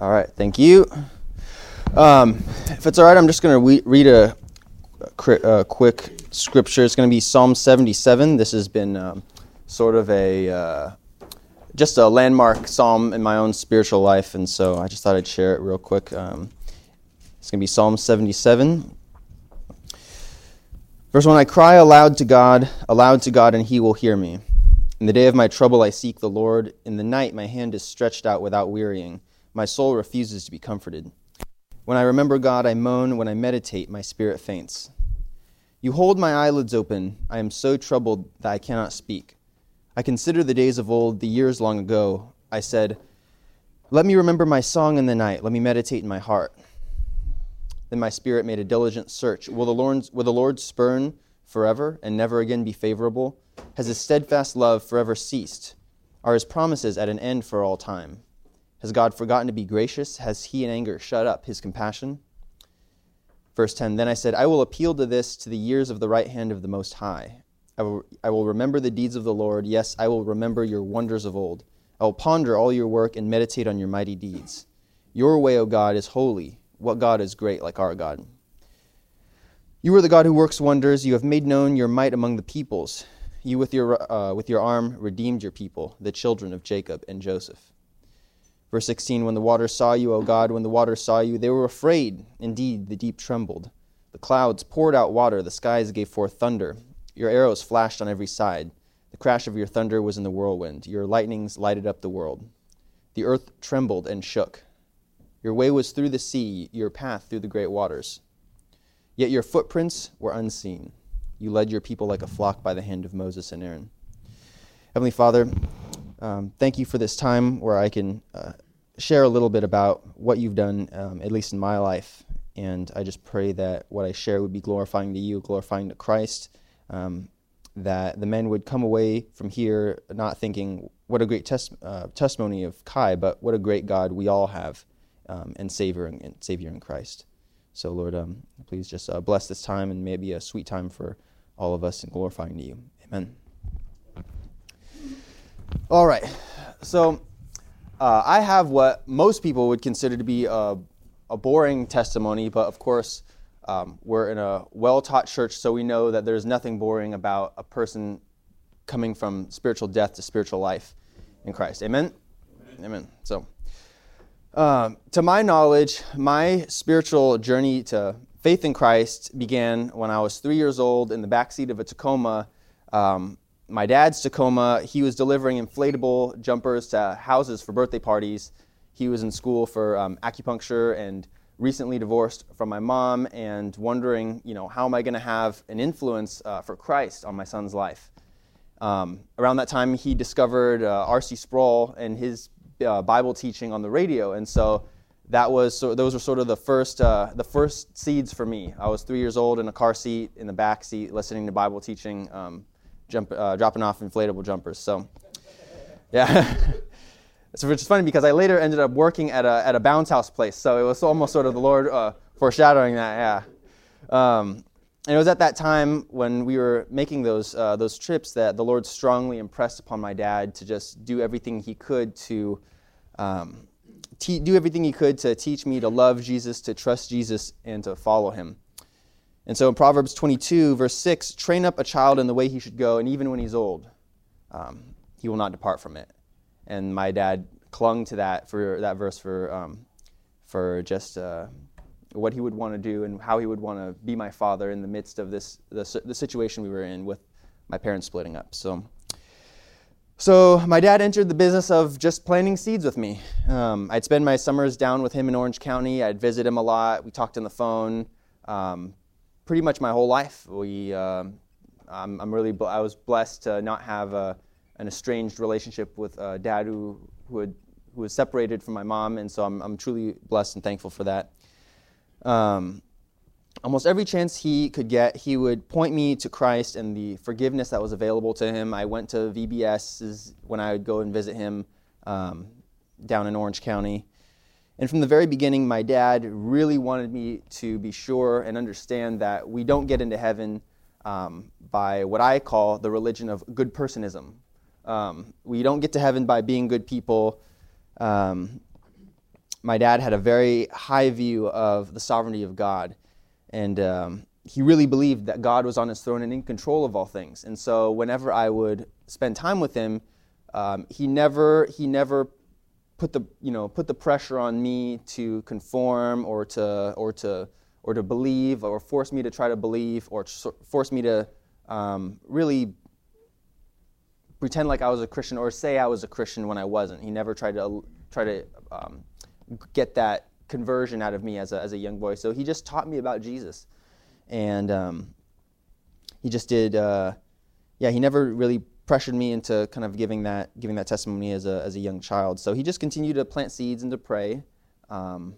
All right, thank you. Um, if it's all right, I'm just going to read a, a, quick scripture. It's going to be Psalm 77. This has been um, sort of a uh, just a landmark psalm in my own spiritual life, and so I just thought I'd share it real quick. Um, it's going to be Psalm 77. Verse 1 I cry aloud to God, aloud to God, and he will hear me. In the day of my trouble, I seek the Lord. In the night, my hand is stretched out without wearying. My soul refuses to be comforted. When I remember God, I moan. When I meditate, my spirit faints. You hold my eyelids open. I am so troubled that I cannot speak. I consider the days of old, the years long ago. I said, Let me remember my song in the night. Let me meditate in my heart. Then my spirit made a diligent search. Will the Lord, will the Lord spurn forever and never again be favorable? Has his steadfast love forever ceased? Are his promises at an end for all time? Has God forgotten to be gracious? Has he in anger shut up his compassion? Verse 10 Then I said, I will appeal to this, to the years of the right hand of the Most High. I will, I will remember the deeds of the Lord. Yes, I will remember your wonders of old. I will ponder all your work and meditate on your mighty deeds. Your way, O God, is holy. What God is great like our God? You are the God who works wonders. You have made known your might among the peoples. You, with your, uh, with your arm, redeemed your people, the children of Jacob and Joseph. Verse 16 When the waters saw you, O God, when the waters saw you, they were afraid. Indeed, the deep trembled. The clouds poured out water, the skies gave forth thunder. Your arrows flashed on every side. The crash of your thunder was in the whirlwind. Your lightnings lighted up the world. The earth trembled and shook. Your way was through the sea, your path through the great waters. Yet your footprints were unseen. You led your people like a flock by the hand of Moses and Aaron. Heavenly Father, um, thank you for this time where I can uh, share a little bit about what you've done, um, at least in my life. And I just pray that what I share would be glorifying to you, glorifying to Christ, um, that the men would come away from here not thinking, what a great tes- uh, testimony of Kai, but what a great God we all have um, and, Savior in, and Savior in Christ. So, Lord, um, please just uh, bless this time and may it be a sweet time for all of us in glorifying to you. Amen. All right. So uh, I have what most people would consider to be a, a boring testimony, but of course, um, we're in a well taught church, so we know that there's nothing boring about a person coming from spiritual death to spiritual life in Christ. Amen? Amen. Amen. So, uh, to my knowledge, my spiritual journey to faith in Christ began when I was three years old in the backseat of a Tacoma um, my dad's Tacoma, he was delivering inflatable jumpers to houses for birthday parties. He was in school for um, acupuncture and recently divorced from my mom and wondering, you know, how am I going to have an influence uh, for Christ on my son's life? Um, around that time, he discovered uh, R.C. Sproul and his uh, Bible teaching on the radio, and so that was so those were sort of the first uh, the first seeds for me. I was three years old in a car seat in the back seat, listening to Bible teaching. Um, jump, uh, dropping off inflatable jumpers. So, yeah. so which is funny because I later ended up working at a, at a bounce house place. So it was almost sort of the Lord uh, foreshadowing that, yeah. Um, and it was at that time when we were making those, uh, those trips that the Lord strongly impressed upon my dad to just do everything he could to um, te- do everything he could to teach me to love Jesus, to trust Jesus, and to follow him. And so in Proverbs 22, verse 6, train up a child in the way he should go, and even when he's old, um, he will not depart from it. And my dad clung to that for that verse for, um, for just uh, what he would want to do and how he would want to be my father in the midst of this the, the situation we were in with my parents splitting up. So. So my dad entered the business of just planting seeds with me. Um, I'd spend my summers down with him in Orange County. I'd visit him a lot. We talked on the phone. Um, pretty much my whole life. We, um, I'm, I'm, really, I was blessed to not have a, an estranged relationship with a dad who, who, had, who was separated from my mom, and so I'm, I'm truly blessed and thankful for that. Um, almost every chance he could get, he would point me to Christ and the forgiveness that was available to him. I went to VBS when I would go and visit him um, down in Orange County. And from the very beginning, my dad really wanted me to be sure and understand that we don't get into heaven um, by what I call the religion of good personism. Um, we don't get to heaven by being good people. Um, my dad had a very high view of the sovereignty of God. And um, he really believed that God was on his throne and in control of all things. And so whenever I would spend time with him, um, he never he never put the you know put the pressure on me to conform or to or to or to believe or force me to try to believe or force me to um, really pretend like I was a Christian or say I was a Christian when I wasn't. He never tried to try to um, get that conversion out of me as a, as a young boy. So he just taught me about Jesus. And um, he just did, uh, yeah, he never really pressured me into kind of giving that, giving that testimony as a, as a young child. So he just continued to plant seeds and to pray, um,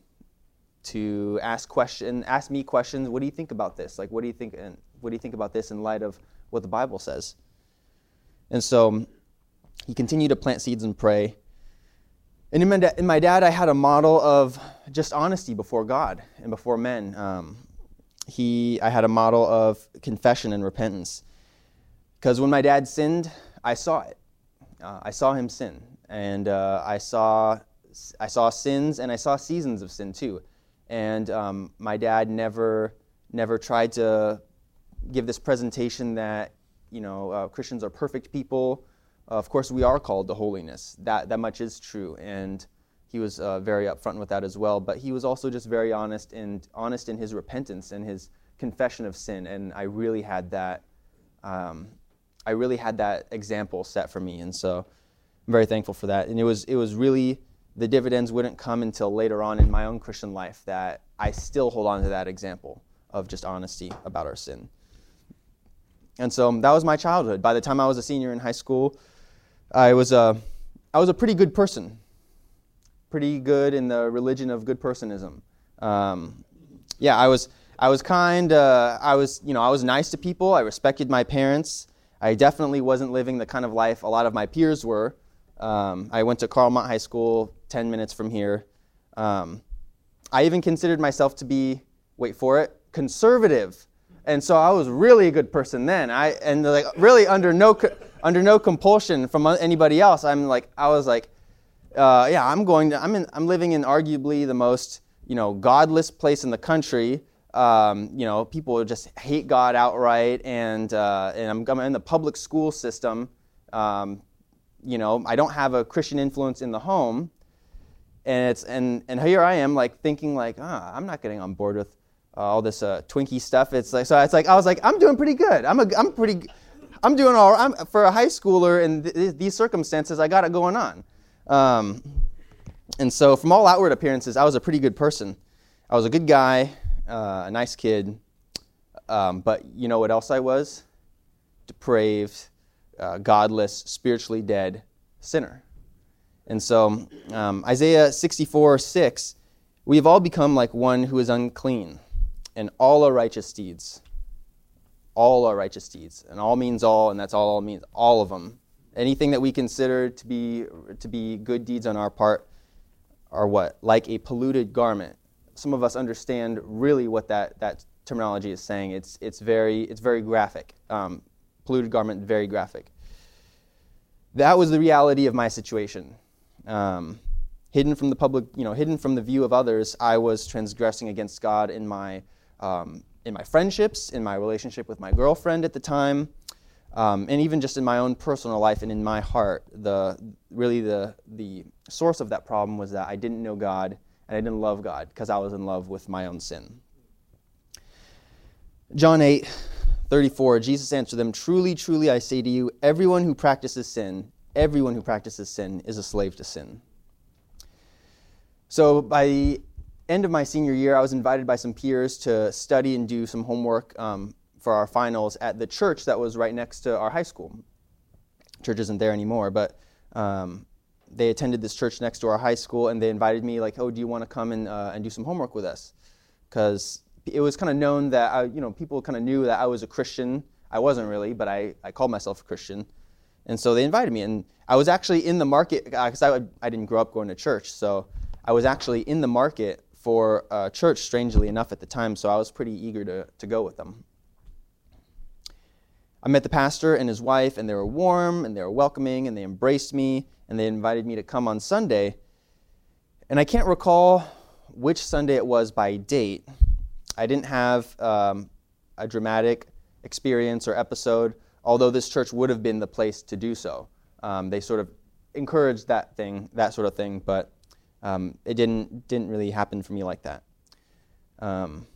to ask question, ask me questions. What do you think about this? Like, what do you think, and what do you think about this in light of what the Bible says? And so he continued to plant seeds and pray. And in my, da- in my dad, I had a model of just honesty before God and before men. Um, he, I had a model of confession and repentance. Because when my dad sinned, I saw it. Uh, I saw him sin, and uh, I saw I saw sins, and I saw seasons of sin too. And um, my dad never never tried to give this presentation that you know uh, Christians are perfect people uh, of course, we are called to holiness. That, that much is true. And he was uh, very upfront with that as well. But he was also just very honest and honest in his repentance and his confession of sin. And I really had that. Um, I really had that example set for me, and so I'm very thankful for that. And it was it was really the dividends wouldn't come until later on in my own Christian life that I still hold on to that example of just honesty about our sin. And so that was my childhood. By the time I was a senior in high school, I was a, I was a pretty good person, pretty good in the religion of good personism. Um, yeah, I was, I was kind. Uh, I was, you know, I was nice to people. I respected my parents. I definitely wasn't living the kind of life a lot of my peers were. Um, I went to Carlmont High School, 10 minutes from here. Um, I even considered myself to be, wait for it, conservative. And so I was really a good person then. I and like really under no under no compulsion from anybody else. I'm like, I was like, uh, yeah, I'm going to, I'm, in, I'm living in arguably the most, you know, godless place in the country. Um, you know, people just hate God outright, and uh, and I'm, I'm, in the public school system. Um, you know, I don't have a Christian influence in the home, and it's and and here I am, like thinking like, ah, I'm not getting on board with uh, all this uh, Twinkie stuff. It's like so. It's like I was like, I'm doing pretty good. I'm a I'm pretty I'm doing all. I'm, for a high schooler in th- these circumstances, I got it going on. Um, and so, from all outward appearances, I was a pretty good person. I was a good guy, uh, a nice kid. Um, but you know what else I was? Depraved, uh, godless, spiritually dead sinner. And so, um, Isaiah 64 6, we have all become like one who is unclean, and all our righteous deeds all our righteous deeds. And all means all, and that's all all means, all of them. Anything that we consider to be, to be good deeds on our part are what? Like a polluted garment. Some of us understand really what that, that terminology is saying. It's, it's, very, it's very graphic. Um, polluted garment, very graphic. That was the reality of my situation. Um, hidden from the public, you know, hidden from the view of others, I was transgressing against God in my um, in my friendships, in my relationship with my girlfriend at the time, um, and even just in my own personal life and in my heart. The really the the source of that problem was that I didn't know God and I didn't love God because I was in love with my own sin. John 8, 34, Jesus answered them, Truly, truly, I say to you, everyone who practices sin, everyone who practices sin is a slave to sin. So by the end of my senior year, I was invited by some peers to study and do some homework um, for our finals at the church that was right next to our high school. Church isn't there anymore, but um, they attended this church next to our high school, and they invited me, like, "Oh, do you want to come and uh, and do some homework with us?" Because it was kind of known that I, you know people kind of knew that I was a Christian. I wasn't really, but I, I called myself a Christian, and so they invited me. And I was actually in the market because I I didn't grow up going to church, so I was actually in the market for a church, strangely enough, at the time, so I was pretty eager to, to go with them. I met the pastor and his wife, and they were warm and they were welcoming, and they embraced me, and they invited me to come on Sunday. And I can't recall which Sunday it was by date. I didn't have um, a dramatic experience or episode, although this church would have been the place to do so. Um, they sort of encouraged that thing, that sort of thing, but um, it didn't didn't really happen for me like that. Um,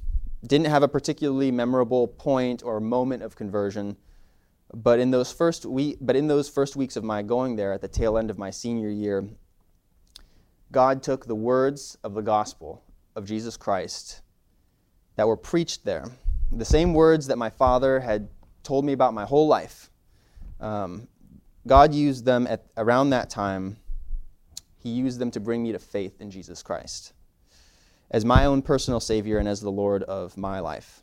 didn't have a particularly memorable point or moment of conversion, but in those first week, but in those first weeks of my going there, at the tail end of my senior year, God took the words of the gospel of Jesus Christ that were preached there, the same words that my father had told me about my whole life. Um, God used them at around that time. He used them to bring me to faith in Jesus Christ as my own personal Savior and as the Lord of my life.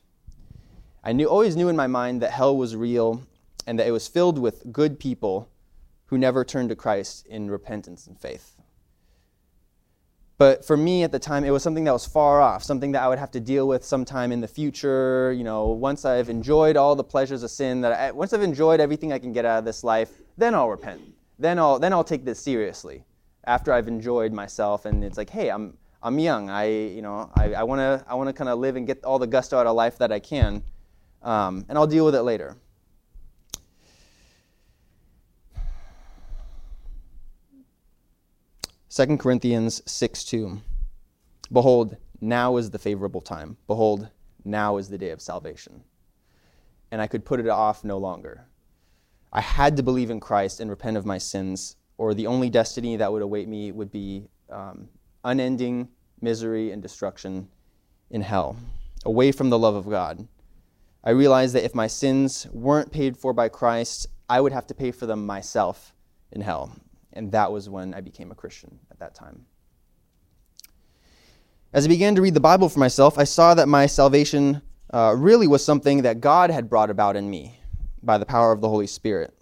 I knew, always knew in my mind that hell was real and that it was filled with good people who never turned to Christ in repentance and faith. But for me at the time, it was something that was far off, something that I would have to deal with sometime in the future. You know, once I've enjoyed all the pleasures of sin, that I, once I've enjoyed everything I can get out of this life, then I'll repent. Then I'll then I'll take this seriously. After I've enjoyed myself, and it's like, hey, I'm I'm young. I you know I, I wanna I wanna kind of live and get all the gusto out of life that I can, um, and I'll deal with it later. 2 Corinthians 6 2. Behold, now is the favorable time. Behold, now is the day of salvation. And I could put it off no longer. I had to believe in Christ and repent of my sins, or the only destiny that would await me would be um, unending misery and destruction in hell, away from the love of God. I realized that if my sins weren't paid for by Christ, I would have to pay for them myself in hell. And that was when I became a Christian at that time. As I began to read the Bible for myself, I saw that my salvation uh, really was something that God had brought about in me by the power of the Holy Spirit.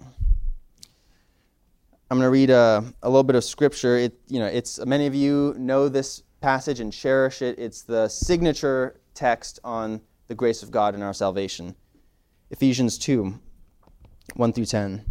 I'm going to read a, a little bit of scripture. It, you know, it's many of you know this passage and cherish it. It's the signature text on the grace of God in our salvation. Ephesians 2, 1 through 10.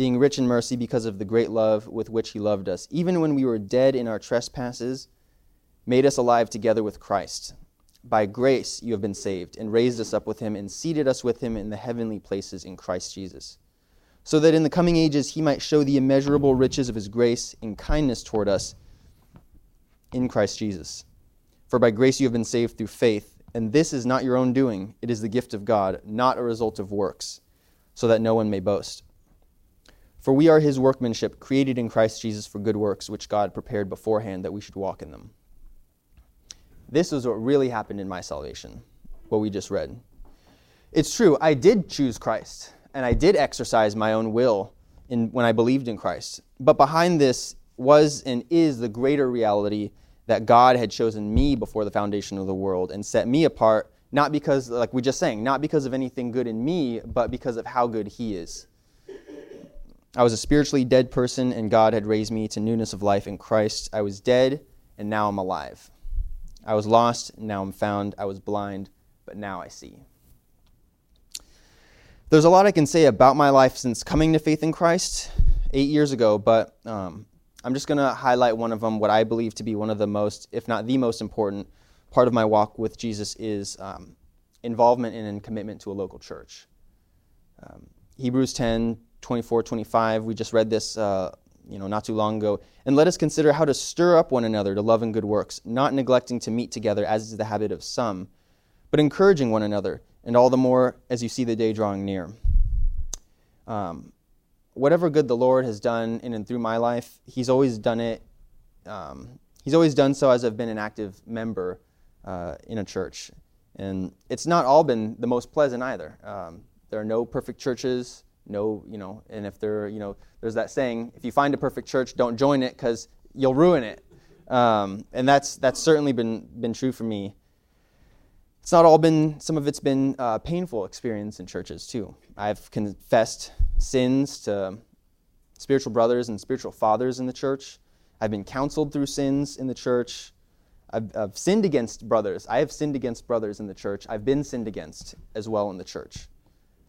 being rich in mercy because of the great love with which he loved us, even when we were dead in our trespasses, made us alive together with Christ. By grace you have been saved, and raised us up with him, and seated us with him in the heavenly places in Christ Jesus, so that in the coming ages he might show the immeasurable riches of his grace and kindness toward us in Christ Jesus. For by grace you have been saved through faith, and this is not your own doing, it is the gift of God, not a result of works, so that no one may boast. For we are his workmanship, created in Christ Jesus for good works, which God prepared beforehand that we should walk in them. This is what really happened in my salvation, what we just read. It's true, I did choose Christ, and I did exercise my own will in, when I believed in Christ. But behind this was and is the greater reality that God had chosen me before the foundation of the world and set me apart, not because, like we just saying, not because of anything good in me, but because of how good He is. I was a spiritually dead person, and God had raised me to newness of life in Christ. I was dead, and now I'm alive. I was lost, and now I'm found. I was blind, but now I see. There's a lot I can say about my life since coming to faith in Christ eight years ago, but um, I'm just going to highlight one of them. What I believe to be one of the most, if not the most important part of my walk with Jesus is um, involvement in and commitment to a local church. Um, Hebrews 10 24, 25. We just read this, uh, you know, not too long ago. And let us consider how to stir up one another to love and good works, not neglecting to meet together as is the habit of some, but encouraging one another, and all the more as you see the day drawing near. Um, whatever good the Lord has done in and through my life, He's always done it. Um, he's always done so as I've been an active member uh, in a church. And it's not all been the most pleasant either. Um, there are no perfect churches no, you know, and if there, you know, there's that saying, if you find a perfect church, don't join it because you'll ruin it. Um, and that's that's certainly been been true for me. it's not all been, some of it's been uh, painful experience in churches too. I've confessed sins to spiritual brothers and spiritual fathers in the church. I've been counseled through sins in the church. I've, I've, sinned against brothers. I have sinned against brothers in the church. I've been sinned against as well in the church.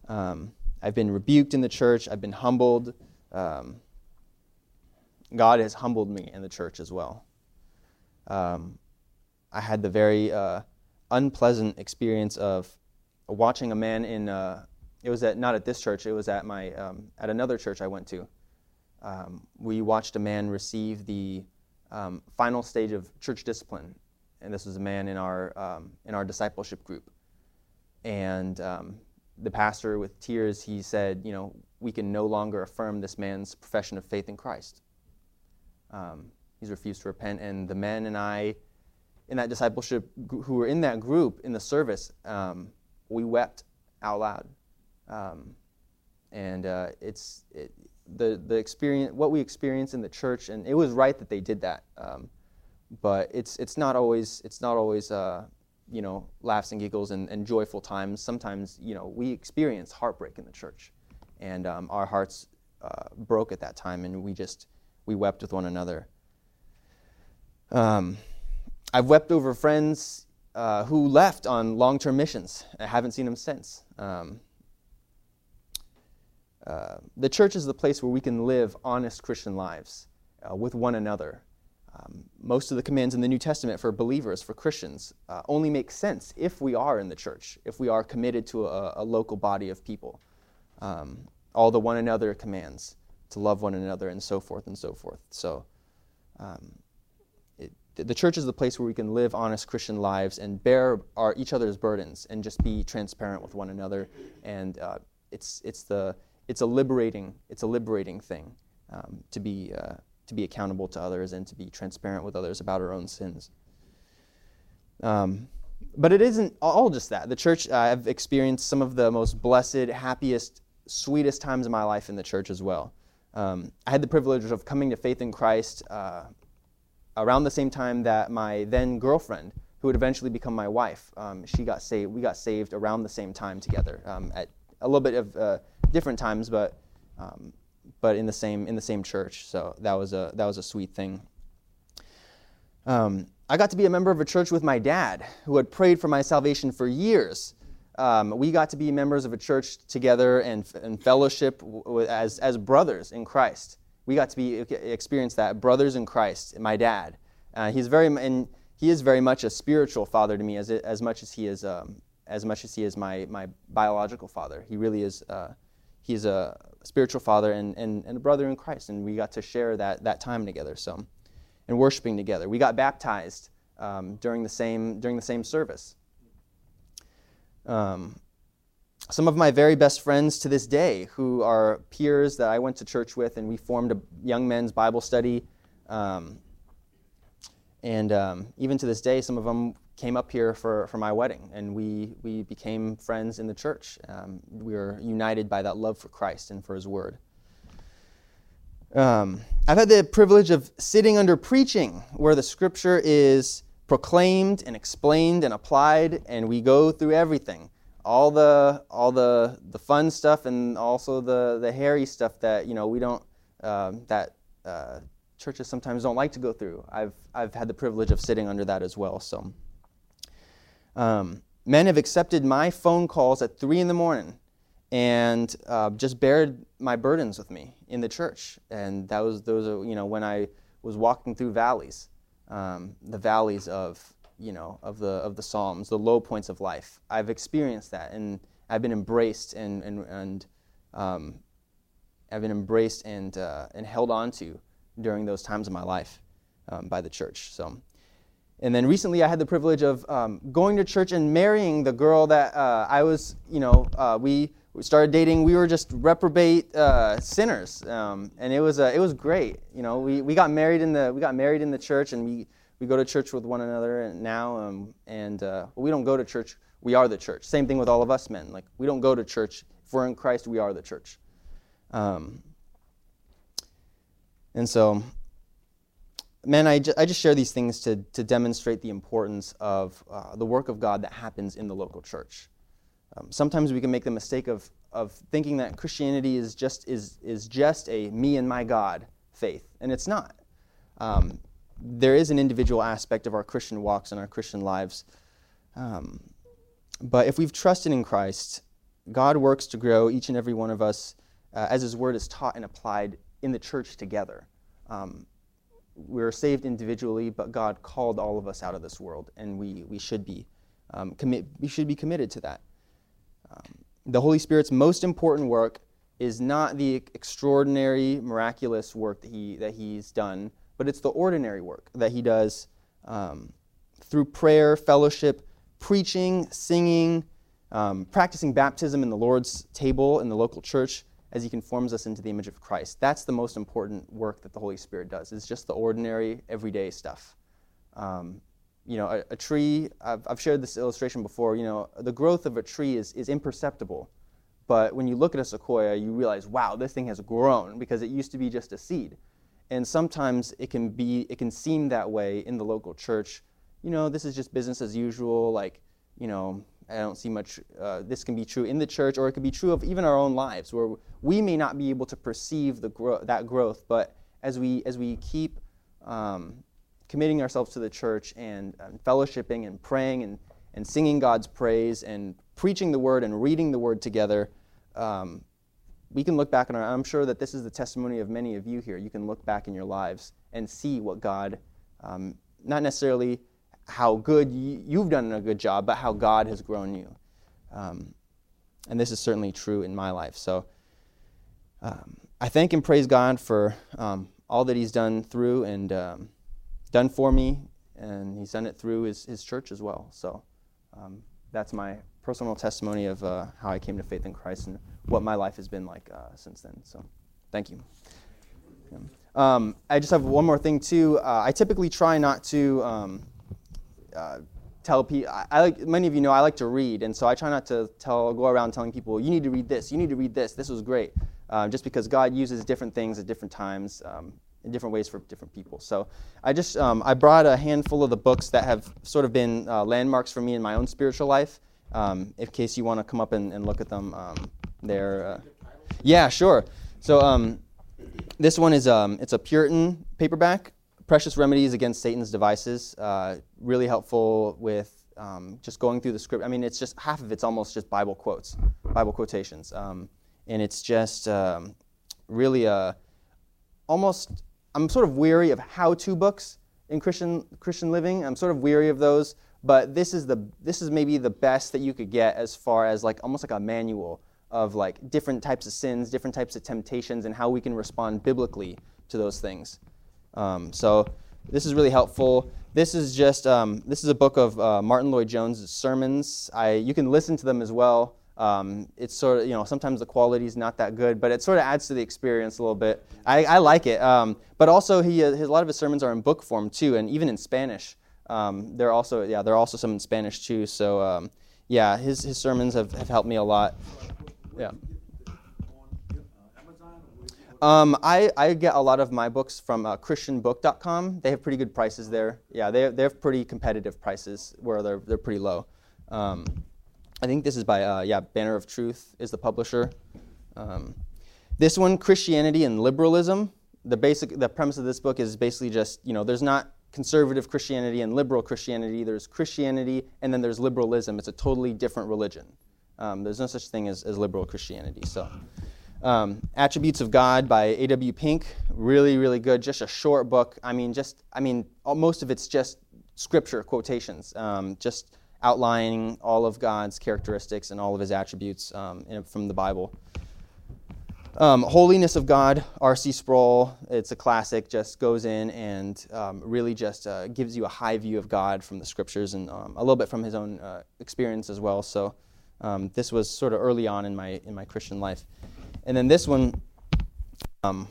Um, I've been rebuked in the church. I've been humbled. Um, God has humbled me in the church as well. Um, I had the very uh, unpleasant experience of watching a man in. Uh, it was at not at this church. It was at my um, at another church I went to. Um, we watched a man receive the um, final stage of church discipline, and this was a man in our um, in our discipleship group. And um, the pastor, with tears, he said, "You know, we can no longer affirm this man's profession of faith in Christ. Um, he's refused to repent." And the men and I in that discipleship who were in that group in the service, um, we wept out loud. Um, and uh, it's it, the the experience what we experience in the church, and it was right that they did that. Um, but it's it's not always it's not always uh, you know laughs and giggles and, and, joyful times. Sometimes you know we experience heartbreak in the church, and um, our hearts uh, broke at that time, and we just we wept with one another. Um, I've wept over friends uh, who left on long term missions. I haven't seen them since. Um, uh, the church is the place where we can live honest Christian lives uh, with one another. Um, most of the commands in the New Testament for believers, for Christians, uh, only make sense if we are in the church, if we are committed to a, a local body of people. Um, all the one another commands to love one another and so forth and so forth. So, um, the church is the place where we can live honest Christian lives and bear our, each other's burdens and just be transparent with one another. And uh, it's, it's, the, it's, a liberating, it's a liberating thing um, to, be, uh, to be accountable to others and to be transparent with others about our own sins. Um, but it isn't all just that. The church, uh, I've experienced some of the most blessed, happiest, sweetest times of my life in the church as well. Um, I had the privilege of coming to faith in Christ uh, around the same time that my then girlfriend, who would eventually become my wife, um, she got saved. We got saved around the same time together um, at a little bit of uh, different times, but um, but in the same in the same church. So that was a that was a sweet thing. Um, I got to be a member of a church with my dad, who had prayed for my salvation for years. Um, we got to be members of a church together and, and fellowship w- as, as brothers in Christ we got to be experience that brothers in Christ. My dad, uh, he's very and he is very much a spiritual father to me as as much as he is um, as much as he is my my biological father. He really is. Uh, he's a spiritual father and, and, and a brother in Christ, and we got to share that that time together. So, and worshiping together, we got baptized um, during the same during the same service. Um, some of my very best friends to this day, who are peers that I went to church with, and we formed a young men's Bible study. Um, and um, even to this day, some of them came up here for, for my wedding, and we, we became friends in the church. Um, we were united by that love for Christ and for His Word. Um, I've had the privilege of sitting under preaching where the Scripture is proclaimed and explained and applied, and we go through everything all the all the the fun stuff and also the the hairy stuff that you know we don't uh, that uh, churches sometimes don't like to go through. I've I've had the privilege of sitting under that as well. So um, men have accepted my phone calls at three in the morning and uh, just bared my burdens with me in the church. And that was those are you know when I was walking through valleys, um, the valleys of you know, of the of the Psalms, the low points of life. I've experienced that, and I've been embraced and and and um, I've been embraced and uh, and held on to during those times of my life um, by the church. So, and then recently I had the privilege of um, going to church and marrying the girl that uh, I was, you know, uh, we. Started dating. We were just reprobate uh, sinners, um, and it was uh, it was great. You know, we, we got married in the we got married in the church, and we we go to church with one another And now, um, and uh, we don't go to church. We are the church. Same thing with all of us men. Like we don't go to church. If we're in Christ, we are the church. Um, and so, men, I, ju- I just share these things to, to demonstrate the importance of uh, the work of God that happens in the local church. Um, sometimes we can make the mistake of, of thinking that Christianity is just, is, is just a me and my God faith, and it's not. Um, there is an individual aspect of our Christian walks and our Christian lives. Um, but if we've trusted in Christ, God works to grow each and every one of us uh, as His Word is taught and applied in the church together. Um, we're saved individually, but God called all of us out of this world, and we, we, should, be, um, commit, we should be committed to that. Um, the Holy Spirit's most important work is not the extraordinary, miraculous work that, he, that He's done, but it's the ordinary work that He does um, through prayer, fellowship, preaching, singing, um, practicing baptism in the Lord's table in the local church as he conforms us into the image of Christ. That's the most important work that the Holy Spirit does. It's just the ordinary, everyday stuff. Um, you know, a, a tree, I've, I've, shared this illustration before, you know, the growth of a tree is, is imperceptible. But when you look at a sequoia, you realize, wow, this thing has grown because it used to be just a seed. And sometimes it can be, it can seem that way in the local church. You know, this is just business as usual, like, you know, I don't see much. Uh, this can be true in the church, or it could be true of even our own lives, where we may not be able to perceive the gro- that growth. But as we as we keep um, committing ourselves to the church and, and fellowshipping and praying and, and singing God's praise and preaching the word and reading the word together, um, we can look back on our. I'm sure that this is the testimony of many of you here. You can look back in your lives and see what God, um, not necessarily how good you've done a good job, but how God has grown you. Um, and this is certainly true in my life. So um, I thank and praise God for um, all that He's done through and um, done for me, and He's done it through His, his church as well. So um, that's my personal testimony of uh, how I came to faith in Christ and what my life has been like uh, since then. So thank you. Um, I just have one more thing too. Uh, I typically try not to uh, tell people. I, I, like many of you know I like to read, and so I try not to tell go around telling people you need to read this, you need to read this. This was great, uh, just because God uses different things at different times. Um, in different ways for different people. So I just um, I brought a handful of the books that have sort of been uh, landmarks for me in my own spiritual life. Um, in case you want to come up and, and, look at them, um, there. Uh, yeah, sure. So um, this one is um, it's a Puritan paperback. Precious Remedies Against Satan's Devices, uh, really helpful with um, just going through the script. I mean, it's just half of it's almost just Bible quotes, Bible quotations. Um, and it's just um, really a, uh, almost, I'm sort of weary of how to books in Christian, Christian living. I'm sort of weary of those, but this is, the, this is maybe the best that you could get as far as like almost like a manual of like different types of sins, different types of temptations, and how we can respond biblically to those things. Um, so this is really helpful. This is just um, this is a book of uh, Martyn Lloyd-Jones' sermons. I you can listen to them as well. Um, it's sort of you know sometimes the quality is not that good, but it sort of adds to the experience a little bit. I, I like it, um, but also he his, a lot of his sermons are in book form too, and even in Spanish. Um, they're also yeah there are also some in Spanish too. So um, yeah, his his sermons have, have helped me a lot. Yeah. Um, I, I get a lot of my books from uh, ChristianBook.com. They have pretty good prices there. Yeah, they, they have pretty competitive prices where they're, they're pretty low. Um, I think this is by, uh, yeah, Banner of Truth is the publisher. Um, this one, Christianity and Liberalism. The basic, the premise of this book is basically just, you know, there's not conservative Christianity and liberal Christianity. There's Christianity and then there's liberalism. It's a totally different religion. Um, there's no such thing as, as liberal Christianity. So. Um, Attributes of God by A.W. Pink, really, really good. Just a short book. I mean, just I mean, most of it's just scripture quotations, um, just outlining all of God's characteristics and all of His attributes um, in, from the Bible. Um, Holiness of God, R.C. Sproul. It's a classic. Just goes in and um, really just uh, gives you a high view of God from the scriptures and um, a little bit from his own uh, experience as well. So this was sort of early on in my in my Christian life. And then this one, um,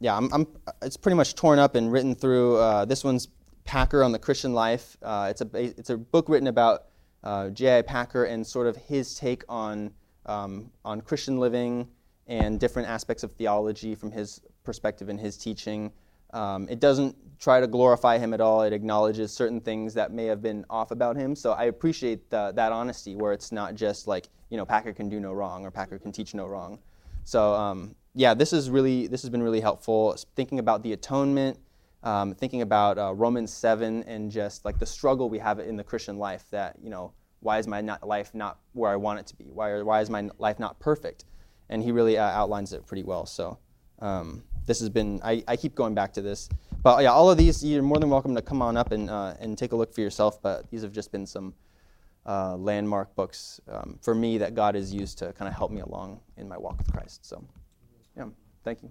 yeah, I'm, I'm, it's pretty much torn up and written through. Uh, this one's Packer on the Christian life. Uh, it's, a, it's a book written about uh, J.I. Packer and sort of his take on, um, on Christian living and different aspects of theology from his perspective and his teaching. Um, it doesn't try to glorify him at all. It acknowledges certain things that may have been off about him. So I appreciate the, that honesty where it's not just like, you know, Packer can do no wrong or Packer can teach no wrong. So um, yeah, this is really this has been really helpful. Thinking about the atonement, um, thinking about uh, Romans seven, and just like the struggle we have in the Christian life. That you know, why is my not, life not where I want it to be? Why why is my life not perfect? And he really uh, outlines it pretty well. So um, this has been I, I keep going back to this. But yeah, all of these you're more than welcome to come on up and uh, and take a look for yourself. But these have just been some. Uh, landmark books um, for me that God has used to kind of help me along in my walk with Christ. So. Yeah, thank you.